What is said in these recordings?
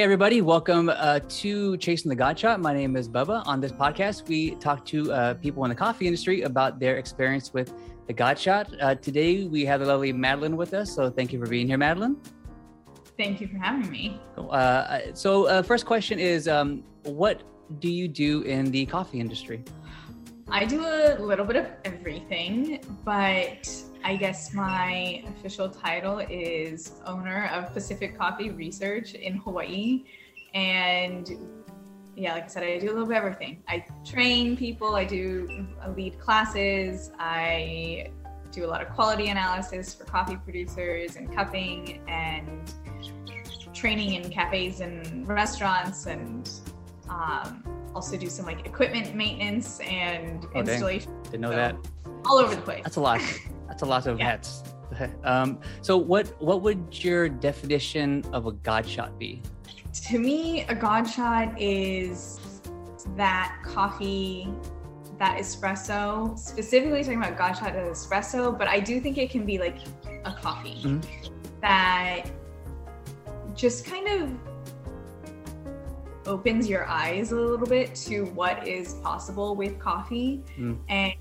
Hey, everybody, welcome uh, to Chasing the God Shot. My name is Bubba. On this podcast, we talk to uh, people in the coffee industry about their experience with the God Shot. Uh, today, we have the lovely Madeleine with us. So, thank you for being here, Madeleine. Thank you for having me. Uh, so, uh, first question is um, What do you do in the coffee industry? I do a little bit of everything, but I guess my official title is owner of Pacific Coffee Research in Hawaii. And yeah, like I said, I do a little bit of everything. I train people, I do lead classes, I do a lot of quality analysis for coffee producers and cupping and training in cafes and restaurants and um, also do some like equipment maintenance and oh, installation. Dang. Didn't know so, that. All over the place. That's a lot. That's a lot of yeah. hats. Um, so what what would your definition of a God shot be? To me, a God shot is that coffee, that espresso. Specifically talking about God shot as espresso, but I do think it can be like a coffee mm-hmm. that just kind of opens your eyes a little bit to what is possible with coffee mm. and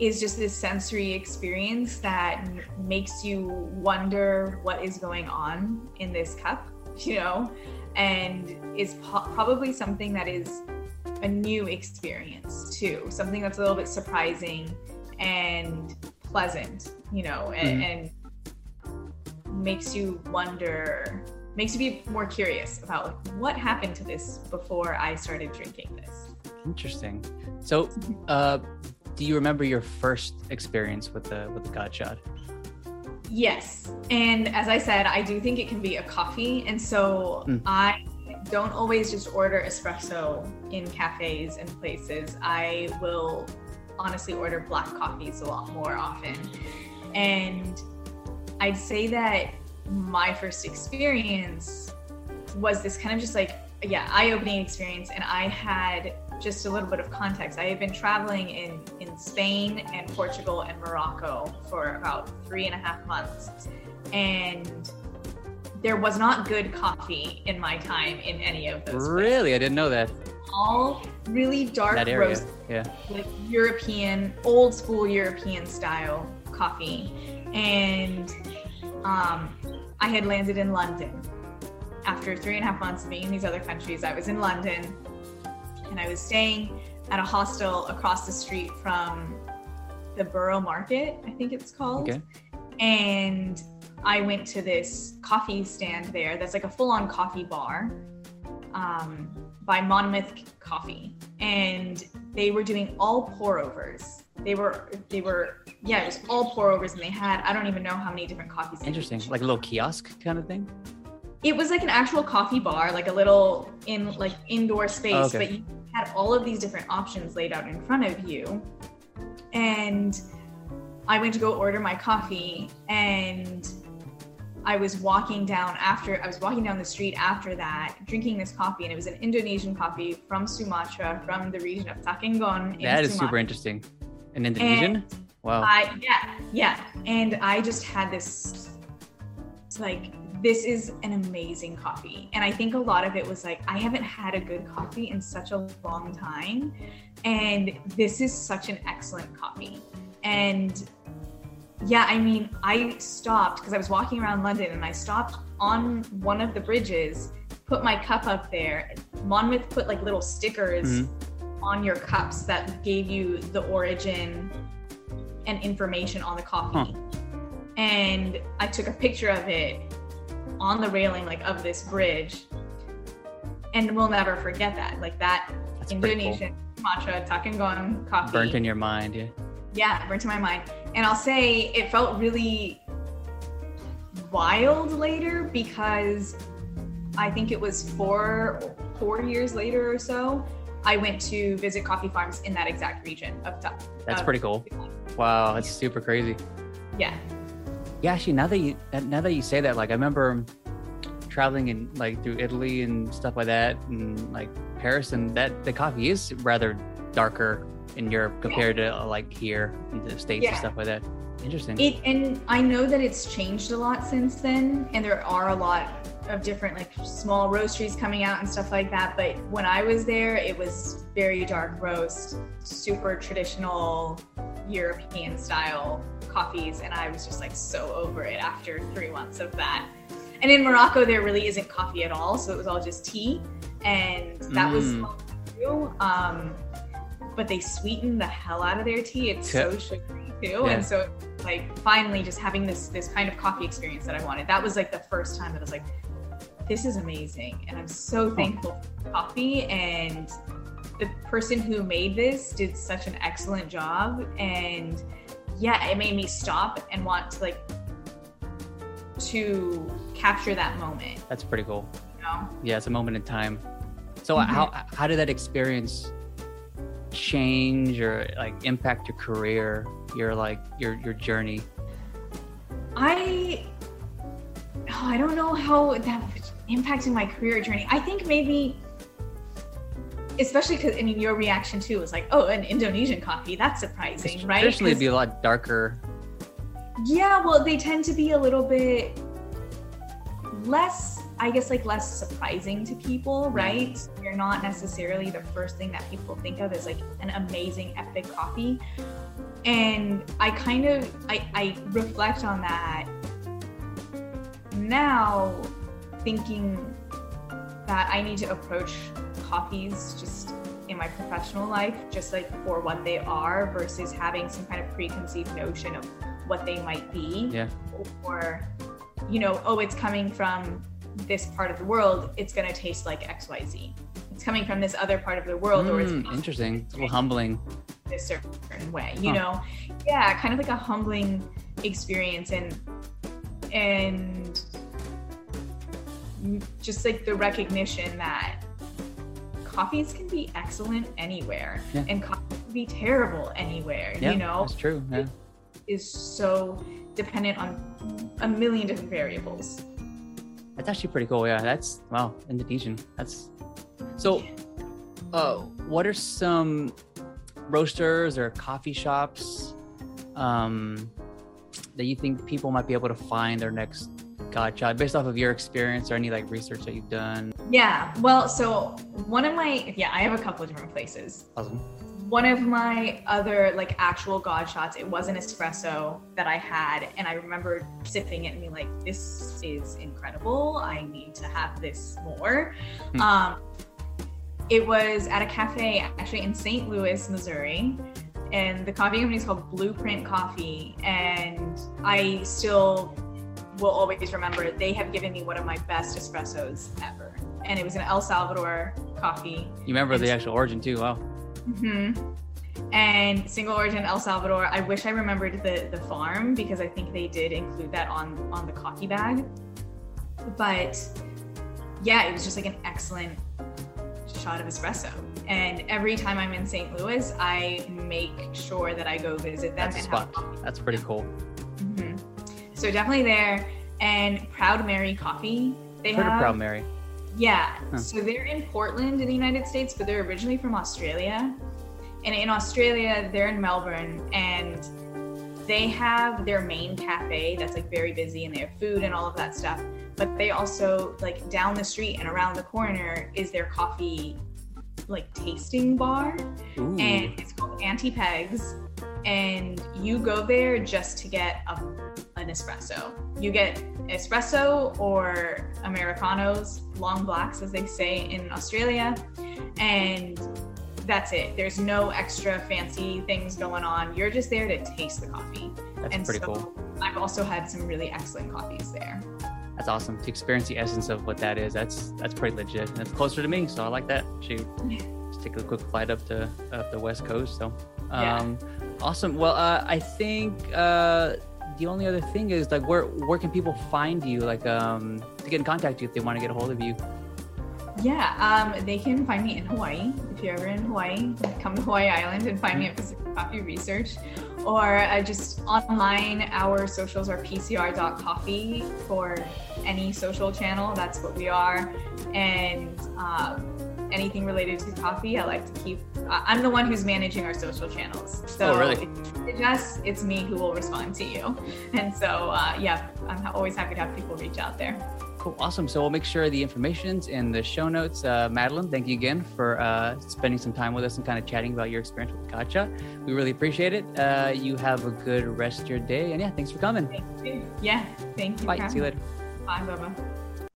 is just this sensory experience that makes you wonder what is going on in this cup, you know, and is po- probably something that is a new experience too, something that's a little bit surprising and pleasant, you know, and, mm-hmm. and makes you wonder, makes you be more curious about what happened to this before I started drinking this. Interesting. So, uh, do you remember your first experience with the with the God shot? Yes, and as I said, I do think it can be a coffee, and so mm. I don't always just order espresso in cafes and places. I will honestly order black coffees a lot more often, and I'd say that my first experience was this kind of just like yeah eye-opening experience and i had just a little bit of context i had been traveling in in spain and portugal and morocco for about three and a half months. And there was not good coffee in my time in any of those really? Places. i didn't know that. All really dark roast yeah. like european old school european style coffee. And um, i had landed in london. After three and a half months of being in these other countries, I was in London and I was staying at a hostel across the street from the Borough Market, I think it's called. Okay. And I went to this coffee stand there that's like a full on coffee bar um, by Monmouth Coffee. And they were doing all pour overs. They were, they were, yeah, it was all pour overs. And they had, I don't even know how many different coffees. Interesting. Like a little kiosk kind of thing? it was like an actual coffee bar, like a little in like indoor space, oh, okay. but you had all of these different options laid out in front of you. And I went to go order my coffee and I was walking down after I was walking down the street after that, drinking this coffee, and it was an Indonesian coffee from Sumatra, from the region of Takengon. That is Sumatra. super interesting. An Indonesian? And wow. I, yeah, yeah. And I just had this like this is an amazing coffee. And I think a lot of it was like, I haven't had a good coffee in such a long time. And this is such an excellent coffee. And yeah, I mean, I stopped because I was walking around London and I stopped on one of the bridges, put my cup up there. Monmouth put like little stickers mm-hmm. on your cups that gave you the origin and information on the coffee. Huh. And I took a picture of it on the railing like of this bridge. And we'll never forget that. Like that That's indonesian cool. matcha takengon coffee. Burnt in your mind yeah. Yeah burnt in my mind. And i'll say it felt really wild later because i think it was four four years later or so i went to visit coffee farms in that exact region of Tuck. that's of, pretty cool. Wow that's super crazy. Yeah yeah, actually, now that you now that you say that, like I remember traveling in like through Italy and stuff like that, and like Paris, and that the coffee is rather darker in Europe compared yeah. to uh, like here in the states yeah. and stuff like that. Interesting. It, and I know that it's changed a lot since then, and there are a lot of different like small roasteries coming out and stuff like that. But when I was there, it was very dark roast, super traditional European style coffees, and I was just like so over it after three months of that. And in Morocco, there really isn't coffee at all, so it was all just tea, and that Mm. was too. Um, but they sweeten the hell out of their tea. It's so sugary too, Yeah. and so like finally just having this this kind of coffee experience that I wanted. That was like the first time that I was like, this is amazing, and I'm so thankful for coffee and the person who made this did such an excellent job and yeah it made me stop and want to like to capture that moment That's pretty cool. you know Yeah, it's a moment in time. So Mhm. how how did that experience change or like impact your career, your like your your journey? i oh, i don't know how that impacted my career journey i think maybe especially because I mean your reaction too was like oh an indonesian coffee that's surprising right Traditionally, it'd be a lot darker. Yeah, well, they tend to be a little bit less, I guess, like less surprising to people, right? You're not necessarily the first thing that people think of as like an amazing, epic coffee. And I kind of, I, I reflect on that now, thinking that I need to approach coffees just in my professional life, just like for what they are, versus having some kind of preconceived notion of what they might be Yeah. or you know oh it's coming from this part of the world it's going to taste like xyz it's coming from this other part of the world or it's Mm, interesting. It's a little humbling. this certain way you Huh. know yeah kind of like a humbling experience and and just like the recognition that coffees can be excellent anywhere Yeah. and coffee can be terrible anywhere Yeah, you know that's true. Yeah. is so dependent on a million different variables. That's actually pretty cool. Yeah, that's wow, Indonesian. That's so. Uh, what are some roasters or coffee shops um, that you think people might be able to find their next god shot based off of your experience or any like research that you've done? Yeah, well, so one of my yeah, I have a couple of different places. Awesome. One of my other like actual god shots, it was an espresso that I had, and I remember sipping it and being like, "This is incredible. I need to have this more." Hmm. Um, it was at a cafe actually in St. Louis, Missouri, and the coffee company is called Blueprint Coffee, and I still will always remember they have given me one of my best espressos ever, and it was an El Salvador coffee. You remember the actual origin too? Wow. hmm And single origin El Salvador. I wish I remembered the the farm because I think they did include that on on the coffee bag. But yeah, it was just like an excellent shot of espresso. And every time I'm in St. Louis, I make sure that I go visit them That's have spot. That's pretty cool. hmm So definitely there. And Proud Mary Coffee. They Heard of have Proud Mary. yeah. Huh. So they're in Portland in the United States, but they're originally from Australia. And in Australia, they're in Melbourne and they have their main cafe that's like very busy and they have food and all of that stuff. But they also like down the street and around the corner is their coffee like tasting bar Ooh. and it's called Aunty Peg's. And you go there just to get a, an espresso. You get espresso or Americanos, long blacks, as they say in Australia. And that's it. There's no extra fancy things going on. You're just there to taste the coffee. That's and pretty so cool. I've also had some really excellent coffees there. That's awesome to experience the essence of what that is. That's that's pretty legit. And it's closer to me, so I like that. Shoot, just take a quick flight up to up the west coast. So, Yeah. um, awesome. Well, uh, I think uh, the only other thing is like where where can people find you? Like um, to get in contact with you if they want to get a hold of you. Yeah, um, they can find me in Hawaii. If you're ever in Hawaii, come to Hawaii Island and find me at Pacific Coffee Research. Or uh, just online, our socials are pcr.coffee for any social channel. That's what we are. And um, anything related to coffee, I like to keep. I'm the one who's managing our social channels. So Oh, really? Jess, it's me who will respond to you. And so, uh, yeah, I'm always happy to have people reach out there. Cool, awesome. So we'll make sure the information's in the show notes. Uh, Madeleine, thank you again for uh, spending some time with us and kind of chatting about your experience with God shot. We really appreciate it. Uh, you have a good rest of your day, and yeah, thanks for coming. Thank you. Yeah, thank you. Bye. See you later. Bye, Bubba.